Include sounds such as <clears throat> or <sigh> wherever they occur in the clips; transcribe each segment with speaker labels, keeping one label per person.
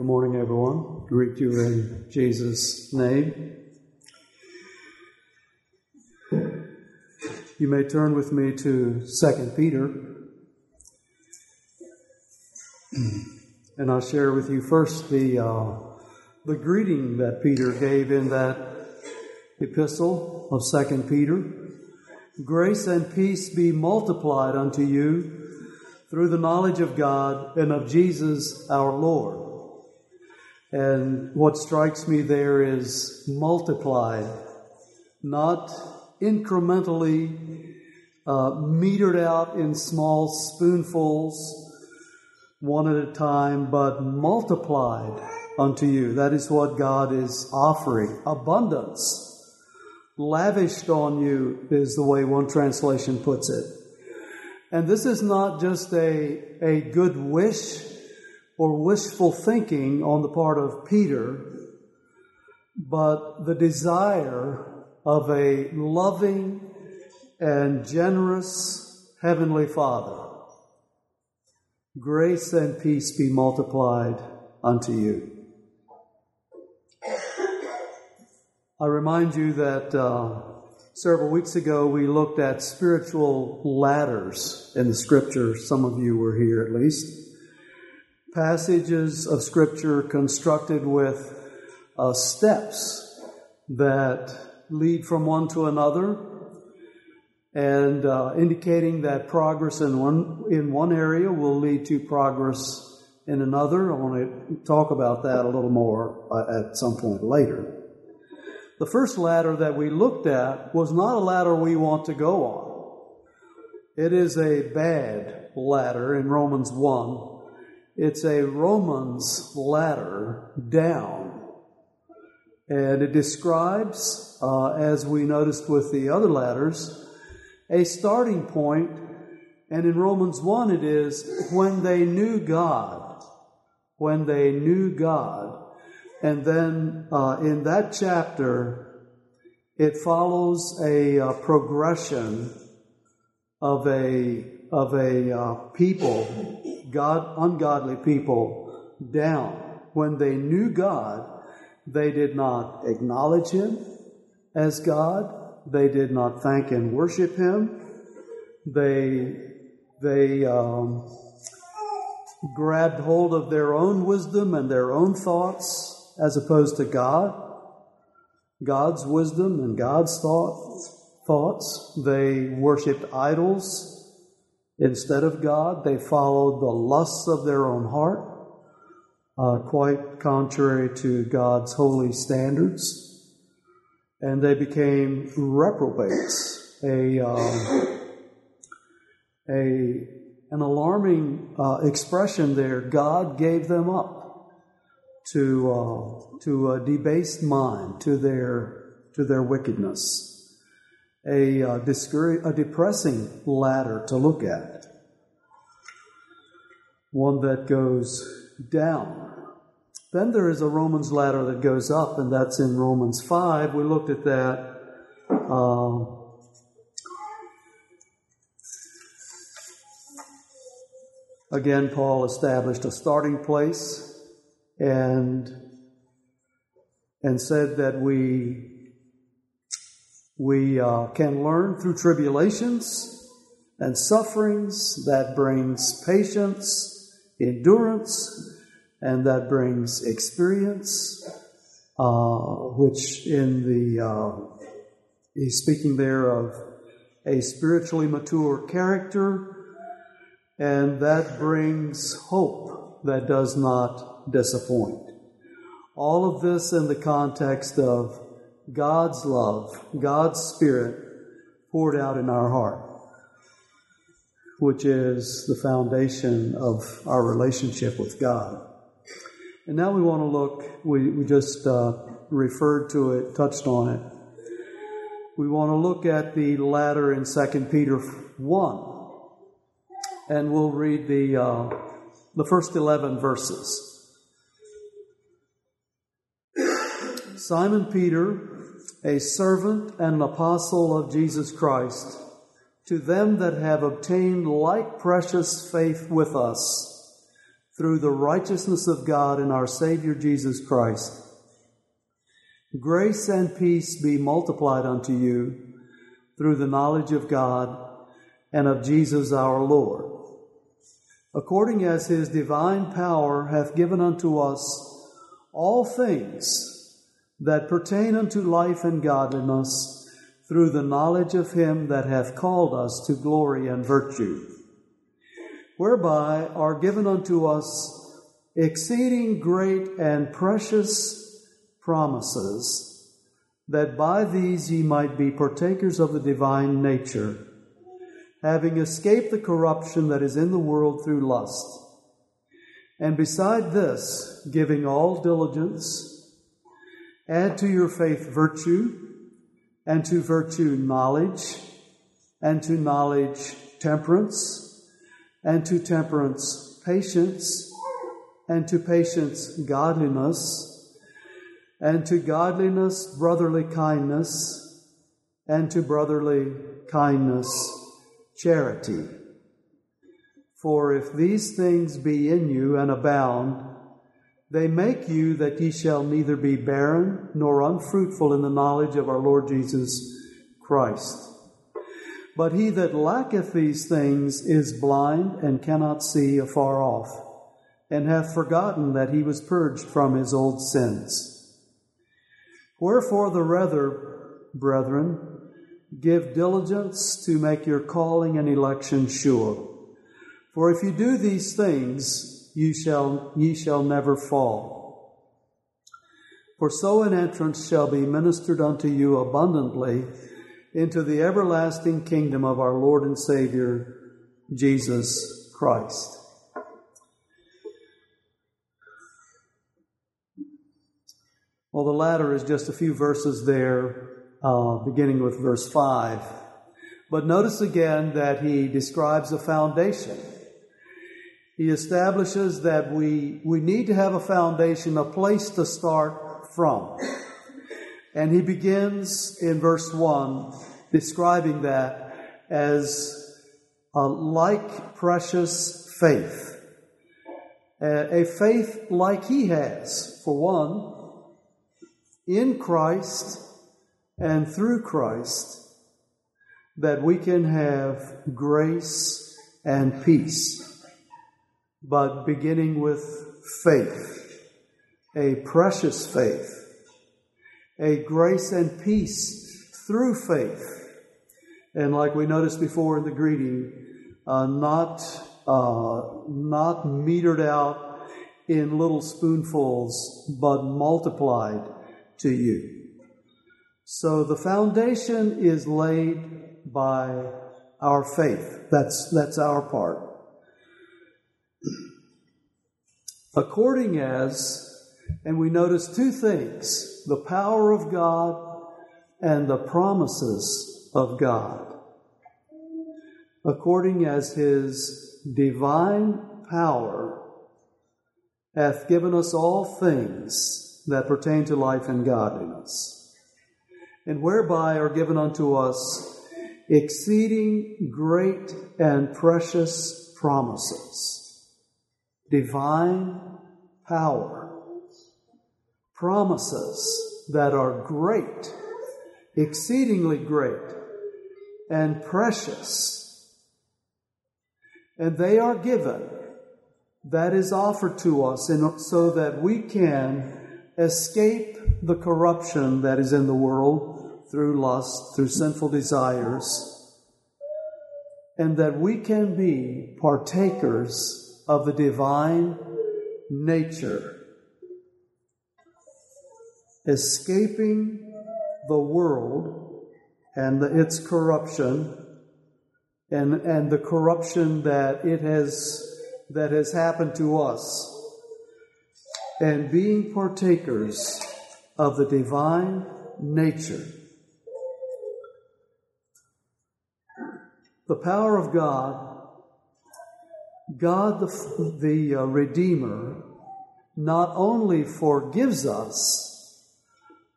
Speaker 1: Good morning, everyone. Greet you in Jesus' name. You may turn with me to 2 Peter. And I'll share with you first the, uh, the greeting that Peter gave in that epistle of 2 Peter. Grace and peace be multiplied unto you through the knowledge of God and of Jesus our Lord and what strikes me there is multiplied, not incrementally uh, metered out in small spoonfuls, one at a time, but multiplied unto you. That is what God is offering. Abundance. Lavished on you is the way one translation puts it. And this is not just a, a good wish or wishful thinking on the part of Peter, but the desire of a loving and generous Heavenly Father. Grace and peace be multiplied unto you. I remind you that uh, several weeks ago we looked at spiritual ladders in the scripture. Some of you were here at least passages of Scripture constructed with uh, steps that lead from one to another and uh, indicating that progress in one, in one area will lead to progress in another. I want to talk about that a little more uh, at some point later. The first ladder that we looked at was not a ladder we want to go on. It is a bad ladder in Romans 1 it's a Romans ladder down. And it describes, uh, as we noticed with the other ladders, a starting point. And in Romans 1, it is when they knew God. When they knew God. And then uh, in that chapter, it follows a uh, progression of a, of a uh, people God, ungodly people down. When they knew God, they did not acknowledge Him as God. They did not thank and worship Him. They, they um, grabbed hold of their own wisdom and their own thoughts as opposed to God. God's wisdom and God's thoughts. Thoughts. They worshipped idols Instead of God, they followed the lusts of their own heart, uh, quite contrary to God's holy standards. And they became reprobates, a, uh, a, an alarming uh, expression there. God gave them up to, uh, to a debased mind, to their, to their wickedness a, uh, a depressing ladder to look at, one that goes down. Then there is a Romans ladder that goes up, and that's in Romans 5. We looked at that. Uh, again, Paul established a starting place and, and said that we we uh, can learn through tribulations and sufferings that brings patience, endurance, and that brings experience, uh, which in the, uh, he's speaking there of a spiritually mature character, and that brings hope that does not disappoint. All of this in the context of God's love, God's Spirit poured out in our heart, which is the foundation of our relationship with God. And now we want to look, we, we just uh, referred to it, touched on it. We want to look at the ladder in 2 Peter 1. And we'll read the, uh, the first 11 verses. Simon Peter, a servant and an apostle of Jesus Christ, to them that have obtained like precious faith with us through the righteousness of God in our Savior Jesus Christ. Grace and peace be multiplied unto you through the knowledge of God and of Jesus our Lord, according as his divine power hath given unto us all things that pertain unto life and godliness through the knowledge of him that hath called us to glory and virtue whereby are given unto us exceeding great and precious promises, that by these ye might be partakers of the divine nature, having escaped the corruption that is in the world through lust. And beside this, giving all diligence, add to your faith virtue, and to virtue knowledge, and to knowledge temperance and to temperance patience, and to patience godliness, and to godliness brotherly kindness, and to brotherly kindness charity. For if these things be in you and abound, they make you that ye shall neither be barren nor unfruitful in the knowledge of our Lord Jesus Christ. But he that lacketh these things is blind and cannot see afar off, and hath forgotten that he was purged from his old sins. Wherefore, the rather, brethren, give diligence to make your calling and election sure. For if you do these things, you shall, ye shall never fall. For so an entrance shall be ministered unto you abundantly into the everlasting kingdom of our Lord and Savior, Jesus Christ. Well, the ladder is just a few verses there, uh, beginning with verse 5. But notice again that he describes a foundation. He establishes that we, we need to have a foundation, a place to start from. And he begins in verse 1 describing that as a like precious faith. A faith like he has, for one, in Christ and through Christ, that we can have grace and peace. But beginning with faith, a precious faith a grace and peace through faith. And like we noticed before in the greeting, uh, not, uh, not metered out in little spoonfuls, but multiplied to you. So the foundation is laid by our faith. That's, that's our part. According as and we notice two things the power of God and the promises of God. According as his divine power hath given us all things that pertain to life and godliness, and whereby are given unto us exceeding great and precious promises, divine power promises that are great, exceedingly great, and precious. And they are given, that is offered to us in, so that we can escape the corruption that is in the world through lust, through sinful desires, and that we can be partakers of the divine nature escaping the world and the, its corruption and, and the corruption that it has that has happened to us and being partakers of the divine nature. The power of God, God the, the uh, Redeemer, not only forgives us,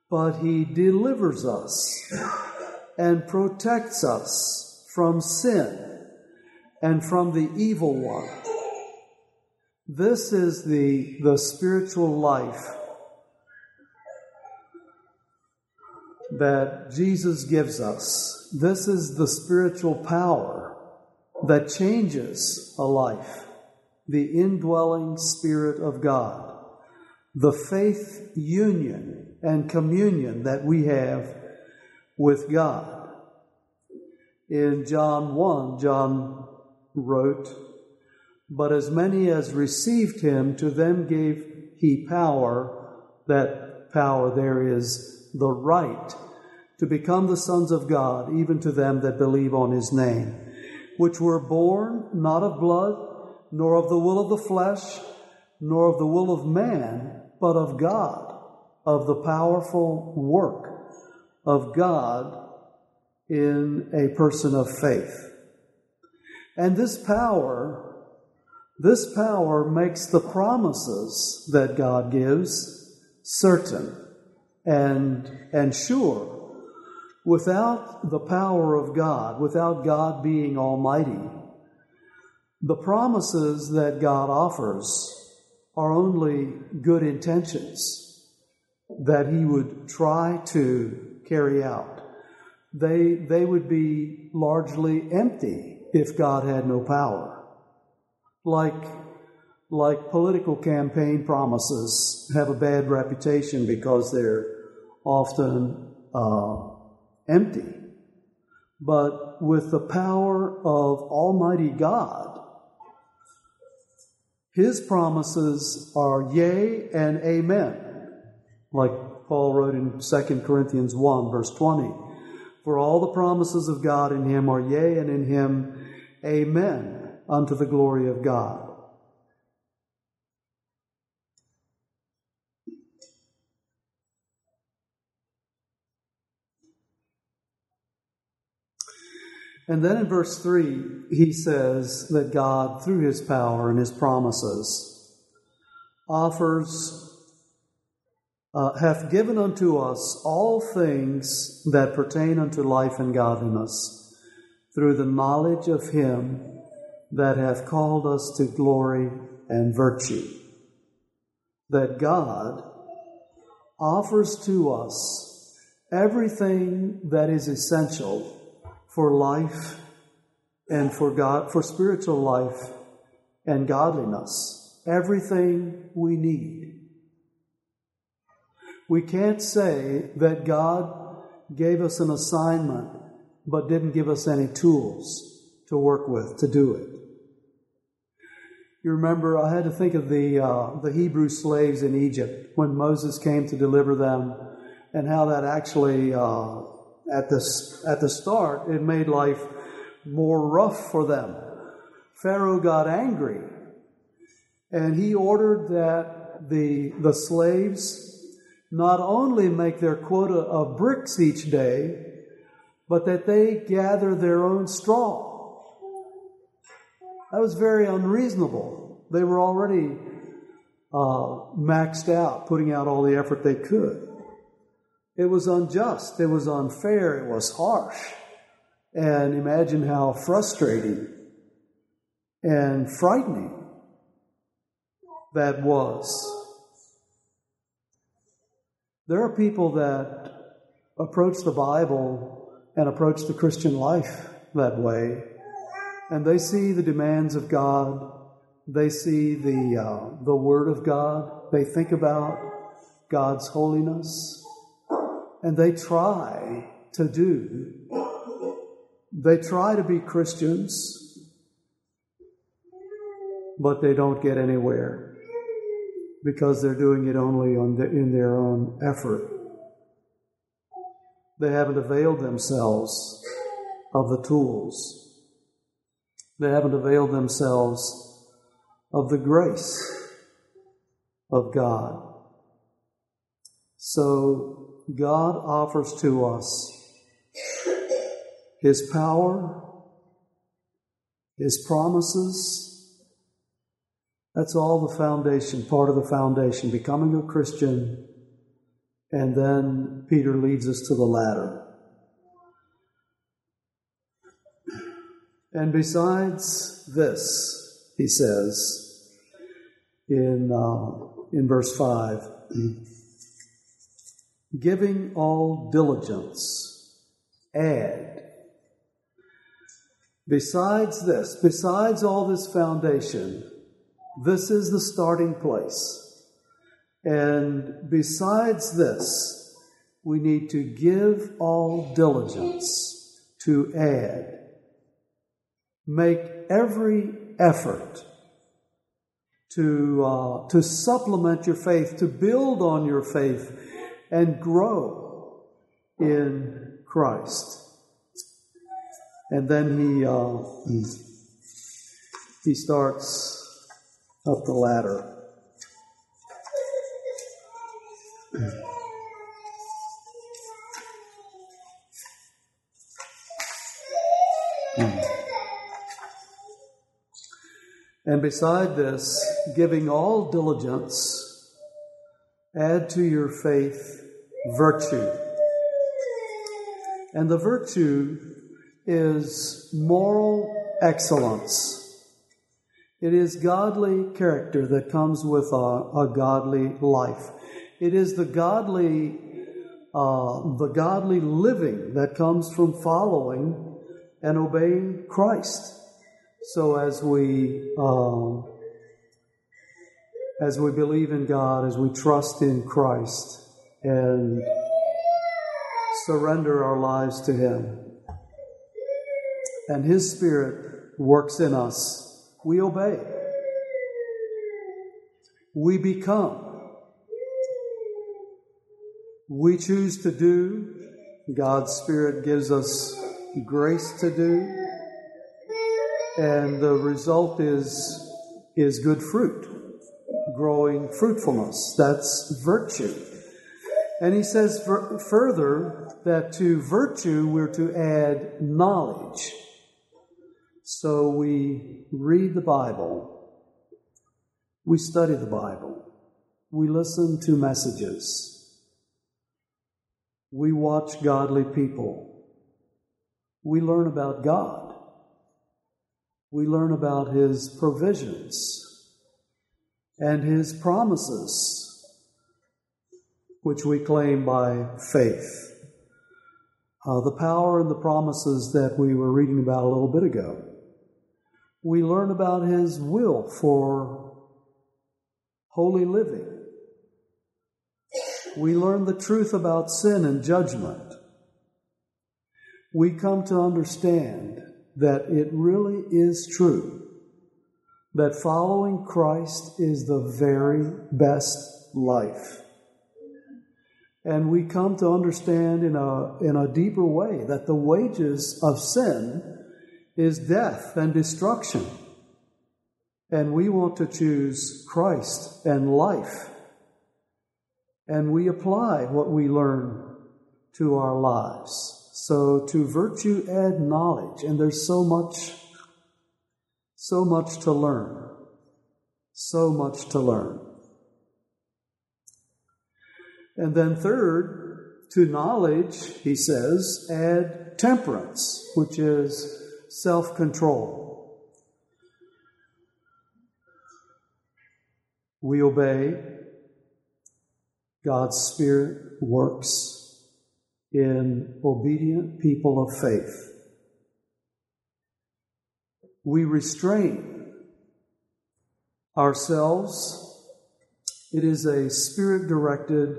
Speaker 1: but He delivers us and protects us from sin and from the evil one. This is the, the spiritual life that Jesus gives us. This is the spiritual power that changes a life, the indwelling Spirit of God, the faith union and communion that we have with God. In John 1, John wrote, But as many as received him, to them gave he power, that power there is the right to become the sons of God, even to them that believe on his name, which were born not of blood, nor of the will of the flesh, nor of the will of man, but of God, of the powerful work of God in a person of faith. And this power, this power makes the promises that God gives certain and, and sure. Without the power of God, without God being almighty, the promises that God offers are only good intentions that He would try to carry out. They, they would be largely empty if God had no power. Like, like political campaign promises have a bad reputation because they're often uh, empty. But with the power of Almighty God, His promises are yea and amen, like Paul wrote in 2 Corinthians 1, verse 20. For all the promises of God in Him are yea, and in Him amen, unto the glory of God. And then in verse 3, he says that God, through his power and his promises, offers, uh, hath given unto us all things that pertain unto life and godliness, through the knowledge of him that hath called us to glory and virtue. That God offers to us everything that is essential for life and for God, for spiritual life and godliness. Everything we need. We can't say that God gave us an assignment but didn't give us any tools to work with to do it. You remember, I had to think of the, uh, the Hebrew slaves in Egypt when Moses came to deliver them and how that actually uh, at the, at the start, it made life more rough for them. Pharaoh got angry and he ordered that the, the slaves not only make their quota of bricks each day, but that they gather their own straw. That was very unreasonable. They were already uh, maxed out, putting out all the effort they could. It was unjust, it was unfair, it was harsh. And imagine how frustrating and frightening that was. There are people that approach the Bible and approach the Christian life that way, and they see the demands of God, they see the, uh, the Word of God, they think about God's holiness and they try to do. They try to be Christians, but they don't get anywhere because they're doing it only the, in their own effort. They haven't availed themselves of the tools. They haven't availed themselves of the grace of God. So God offers to us His power, His promises. That's all the foundation, part of the foundation, becoming a Christian. And then Peter leads us to the ladder. And besides this, he says, in, uh, in verse 5. Giving all diligence, add. Besides this, besides all this foundation, this is the starting place. And besides this, we need to give all diligence to add. Make every effort to, uh, to supplement your faith, to build on your faith, and grow in Christ. And then he, uh, he starts up the ladder. And beside this, giving all diligence, add to your faith virtue. And the virtue is moral excellence. It is godly character that comes with a, a godly life. It is the godly, uh, the godly living that comes from following and obeying Christ. So as we um, as we believe in God, as we trust in Christ, and surrender our lives to Him, and His Spirit works in us, we obey. We become. We choose to do. God's Spirit gives us grace to do and the result is is good fruit, growing fruitfulness. That's virtue. And he says further that to virtue we're to add knowledge. So we read the Bible, we study the Bible, we listen to messages, we watch godly people, we learn about God we learn about His provisions and His promises, which we claim by faith. Uh, the power and the promises that we were reading about a little bit ago. We learn about His will for holy living. We learn the truth about sin and judgment. We come to understand that it really is true that following Christ is the very best life. And we come to understand in a, in a deeper way that the wages of sin is death and destruction. And we want to choose Christ and life. And we apply what we learn to our lives. So to virtue add knowledge, and there's so much, so much to learn. So much to learn. And then third, to knowledge, he says, add temperance, which is self control. We obey, God's Spirit works in obedient people of faith. We restrain ourselves. It is a spirit directed,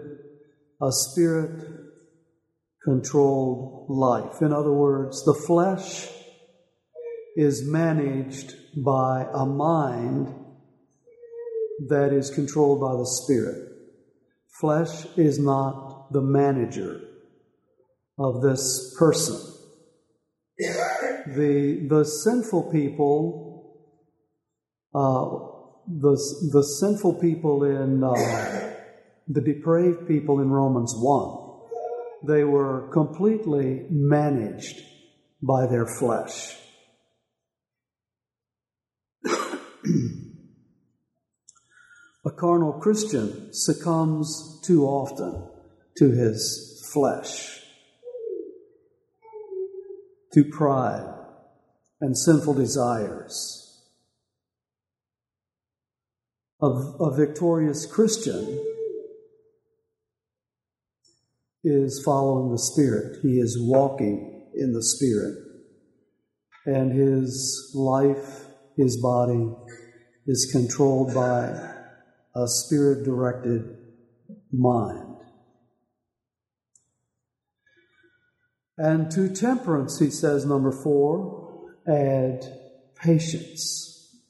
Speaker 1: a spirit controlled life. In other words, the flesh is managed by a mind that is controlled by the Spirit. Flesh is not the manager of this person. The, the sinful people, uh, the, the sinful people in, uh, the depraved people in Romans 1, they were completely managed by their flesh. A carnal Christian succumbs too often to his flesh to pride and sinful desires. A, victorious Christian is following the Spirit. He is walking in the Spirit. And his life, his body, is controlled by a spirit directed mind. And to temperance, he says, number four, add patience.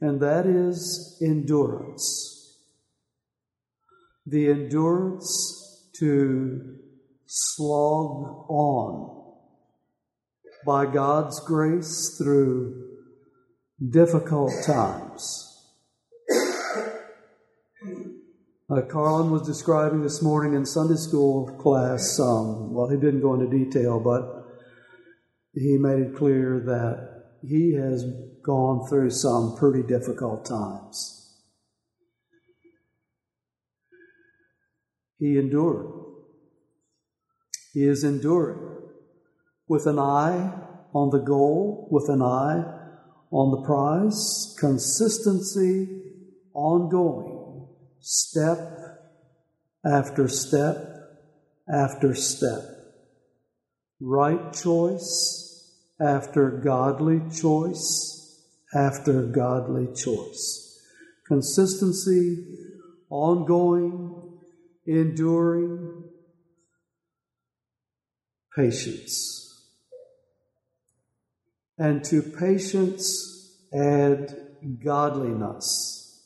Speaker 1: And that is endurance. The endurance to slog on by God's grace through difficult times. Uh, Carlin was describing this morning in Sunday school class. Um, well, he didn't go into detail, but he made it clear that he has gone through some pretty difficult times. He endured. He is enduring with an eye on the goal, with an eye on the prize, consistency, ongoing, step after step after step, right choice after godly choice after godly choice, consistency, ongoing, enduring, patience. And to patience add godliness,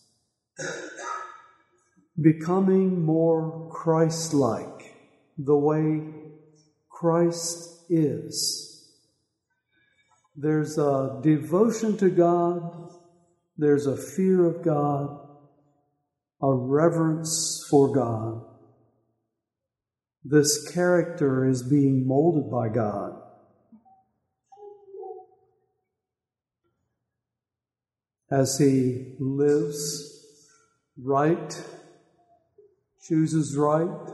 Speaker 1: becoming more Christ like, the way Christ is. There's a devotion to God, there's a fear of God, a reverence for God. This character is being molded by God. as he lives right, chooses right,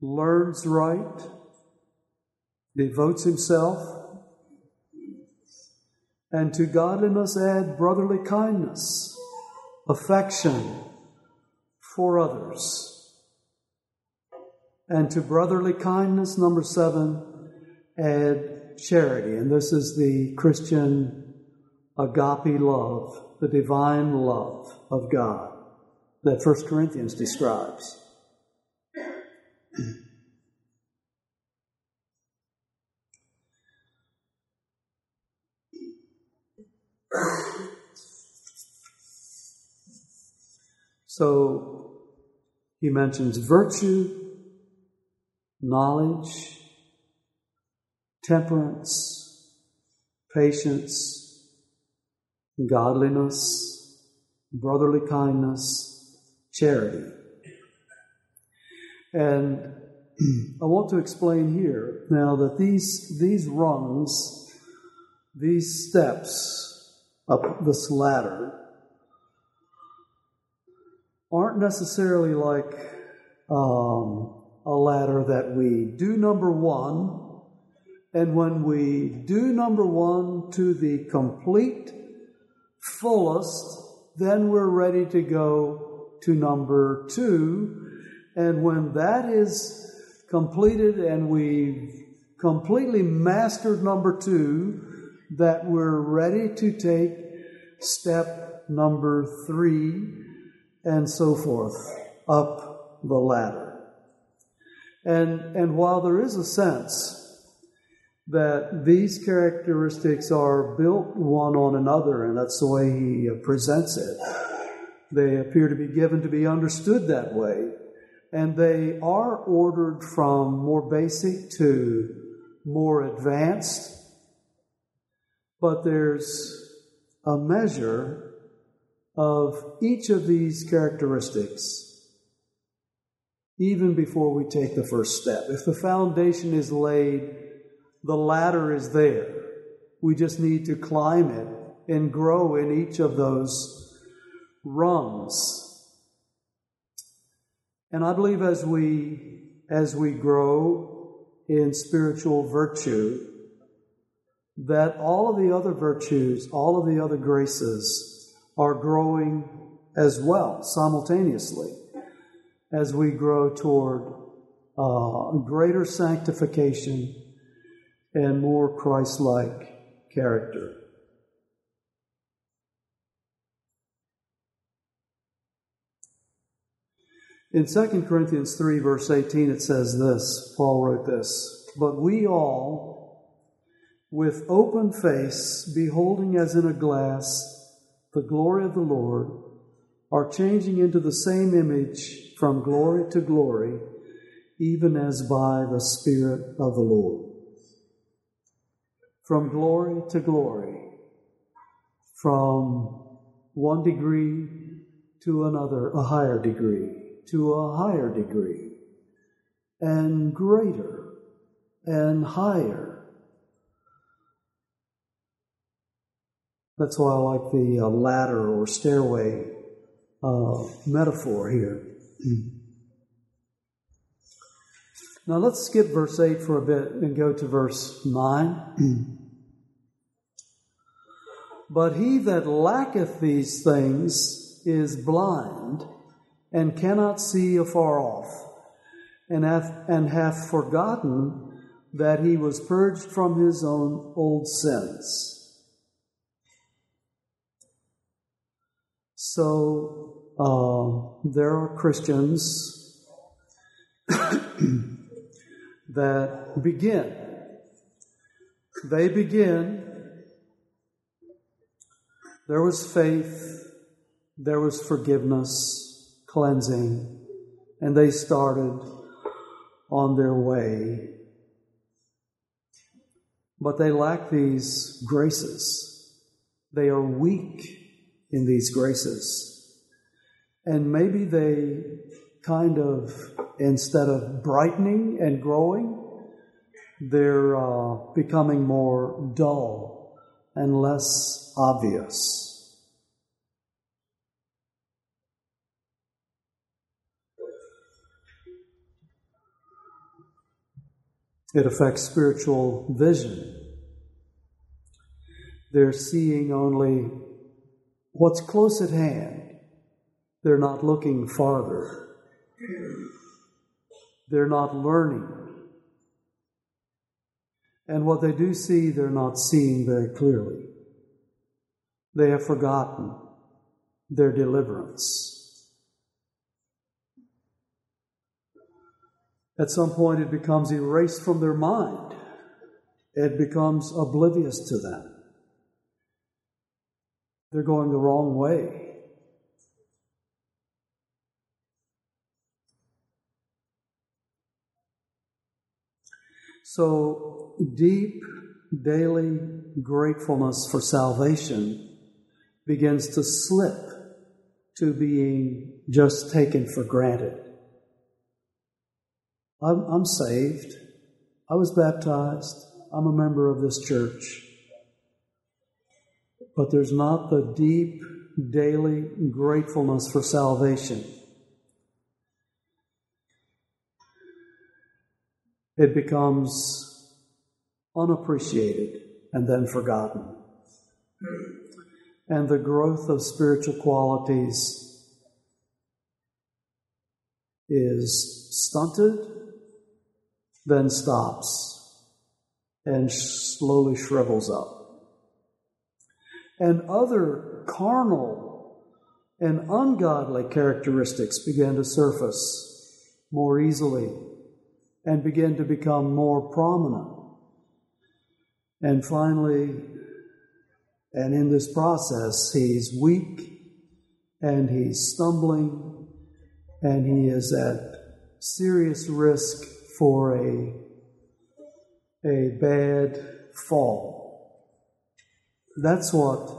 Speaker 1: learns right, devotes himself, and to godliness add brotherly kindness, affection for others. And to brotherly kindness, number seven, add charity. And this is the Christian agape love, the divine love of God that 1 Corinthians describes. <clears throat> So he mentions virtue, knowledge, temperance, patience, godliness, brotherly kindness, charity. And <clears throat> I want to explain here now that these, these rungs, these steps up this ladder, aren't necessarily like um, a ladder that we do number one, and when we do number one to the complete fullest, then we're ready to go to number two. And when that is completed and we've completely mastered number two, that we're ready to take step number three and so forth up the ladder. And, and while there is a sense that these characteristics are built one on another, and that's the way he presents it. They appear to be given to be understood that way, and they are ordered from more basic to more advanced, but there's a measure of each of these characteristics even before we take the first step. If the foundation is laid the ladder is there. We just need to climb it and grow in each of those rungs. And I believe as we as we grow in spiritual virtue, that all of the other virtues, all of the other graces are growing as well, simultaneously, as we grow toward uh, greater sanctification and more Christ like character. In 2 Corinthians 3, verse 18, it says this Paul wrote this, But we all, with open face, beholding as in a glass the glory of the Lord, are changing into the same image from glory to glory, even as by the Spirit of the Lord. From glory to glory, from one degree to another, a higher degree to a higher degree, and greater, and higher. That's why I like the uh, ladder or stairway uh, metaphor here. Now let's skip verse 8 for a bit and go to verse 9. <clears throat> but he that lacketh these things is blind and cannot see afar off, and hath, and hath forgotten that he was purged from his own old sins. So uh, there are Christians <coughs> that begin. They begin. There was faith, there was forgiveness cleansing, and they started on their way. But they lack these graces. They are weak in these graces. And maybe they kind of, instead of brightening and growing, they're uh, becoming more dull and less obvious. It affects spiritual vision. They're seeing only what's close at hand. They're not looking farther. They're not learning. And what they do see, they're not seeing very clearly. They have forgotten their deliverance. At some point, it becomes erased from their mind. It becomes oblivious to them. They're going the wrong way. So, deep daily gratefulness for salvation begins to slip to being just taken for granted. I'm, I'm saved. I was baptized. I'm a member of this church. But there's not the deep, daily gratefulness for salvation. It becomes unappreciated and then forgotten. And the growth of spiritual qualities is stunted then stops and slowly shrivels up. And other carnal and ungodly characteristics begin to surface more easily and begin to become more prominent. And finally, and in this process, he's weak and he's stumbling and he is at serious risk for a, a bad fall. That's what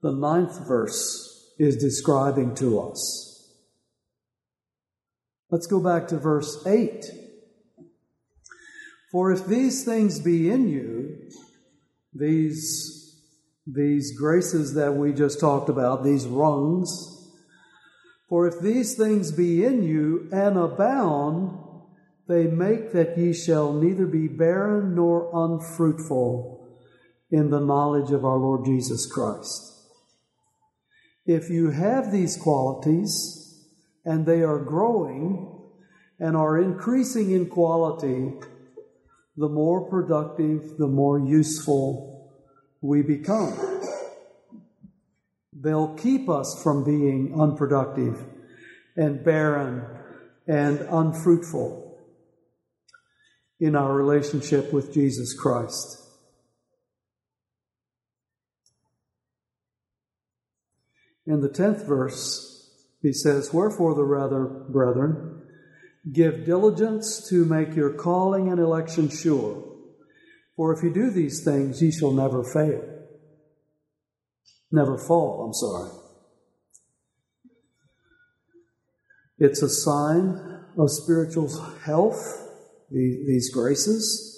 Speaker 1: the ninth verse is describing to us. Let's go back to verse 8. For if these things be in you, these, these graces that we just talked about, these rungs, for if these things be in you and abound, they make that ye shall neither be barren nor unfruitful in the knowledge of our Lord Jesus Christ. If you have these qualities and they are growing and are increasing in quality, the more productive, the more useful we become. They'll keep us from being unproductive and barren and unfruitful in our relationship with Jesus Christ. In the 10th verse, he says, Wherefore the rather, brethren, give diligence to make your calling and election sure. For if you do these things, ye shall never fail. Never fall, I'm sorry. It's a sign of spiritual health, these graces.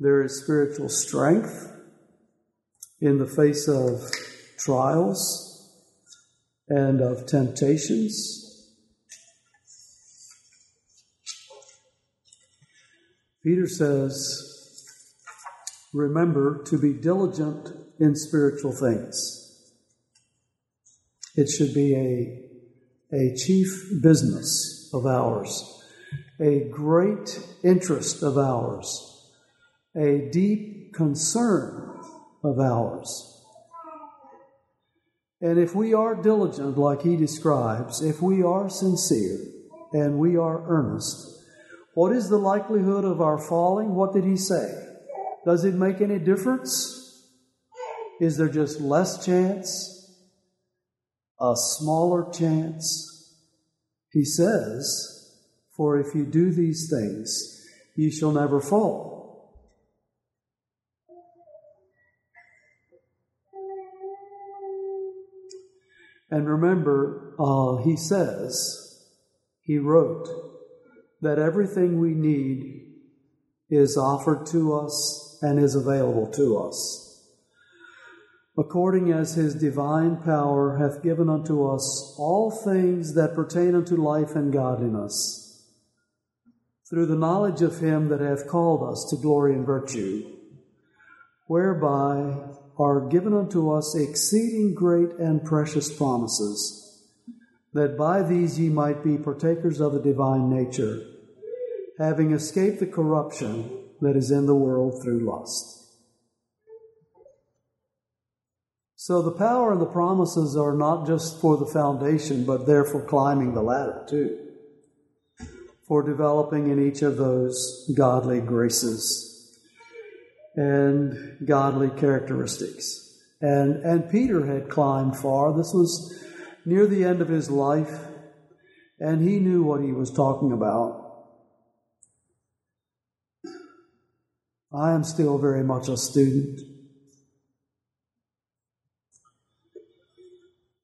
Speaker 1: There is spiritual strength in the face of trials and of temptations. Peter says, Remember to be diligent in spiritual things. It should be a, a chief business of ours, a great interest of ours a deep concern of ours. And if we are diligent, like he describes, if we are sincere and we are earnest, what is the likelihood of our falling? What did he say? Does it make any difference? Is there just less chance? A smaller chance? He says, For if you do these things, ye shall never fall. And remember, uh, he says, he wrote, that everything we need is offered to us and is available to us. According as his divine power hath given unto us all things that pertain unto life and godliness, through the knowledge of him that hath called us to glory and virtue, whereby are given unto us exceeding great and precious promises, that by these ye might be partakers of the divine nature, having escaped the corruption that is in the world through lust. So the power and the promises are not just for the foundation, but they're for climbing the ladder too, for developing in each of those godly graces and godly characteristics. And, and Peter had climbed far. This was near the end of his life, and he knew what he was talking about. I am still very much a student.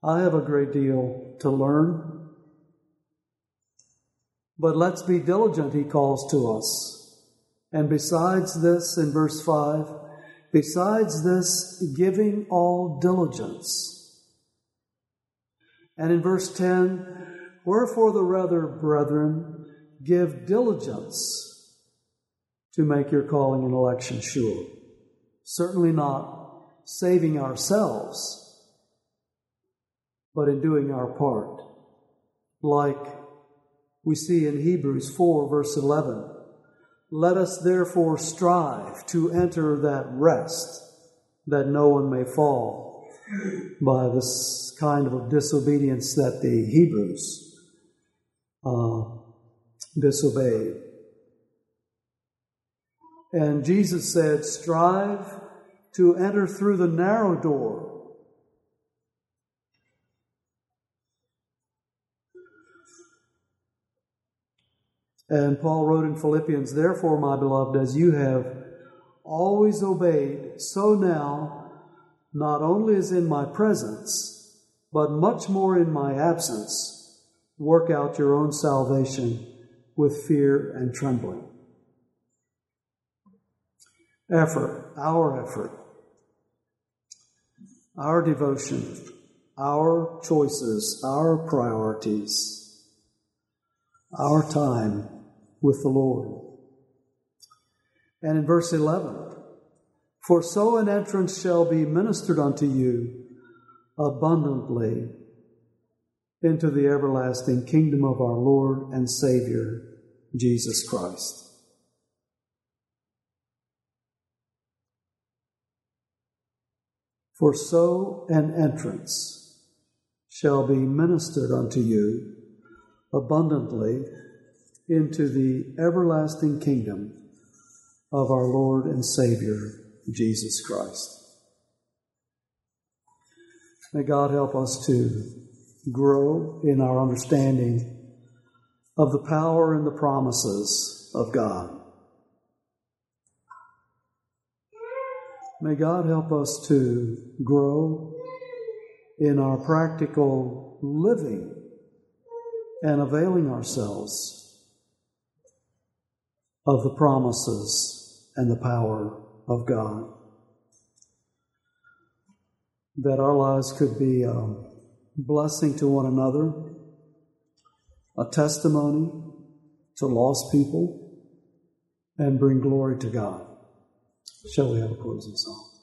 Speaker 1: I have a great deal to learn. But let's be diligent, he calls to us. And besides this, in verse 5, besides this, giving all diligence. And in verse 10, wherefore the rather, brethren, give diligence to make your calling and election sure. Certainly not saving ourselves, but in doing our part. Like we see in Hebrews 4, verse 11. Let us therefore strive to enter that rest that no one may fall by this kind of disobedience that the Hebrews uh, disobeyed. And Jesus said, Strive to enter through the narrow door And Paul wrote in Philippians, Therefore, my beloved, as you have always obeyed, so now, not only as in my presence, but much more in my absence, work out your own salvation with fear and trembling. Effort, our effort, our devotion, our choices, our priorities, our time with the Lord. And in verse 11, For so an entrance shall be ministered unto you abundantly into the everlasting kingdom of our Lord and Savior, Jesus Christ. For so an entrance shall be ministered unto you abundantly into the everlasting kingdom of our Lord and Savior, Jesus Christ. May God help us to grow in our understanding of the power and the promises of God. May God help us to grow in our practical living and availing ourselves of the promises and the power of God. That our lives could be a blessing to one another, a testimony to lost people, and bring glory to God. Shall we have a closing song?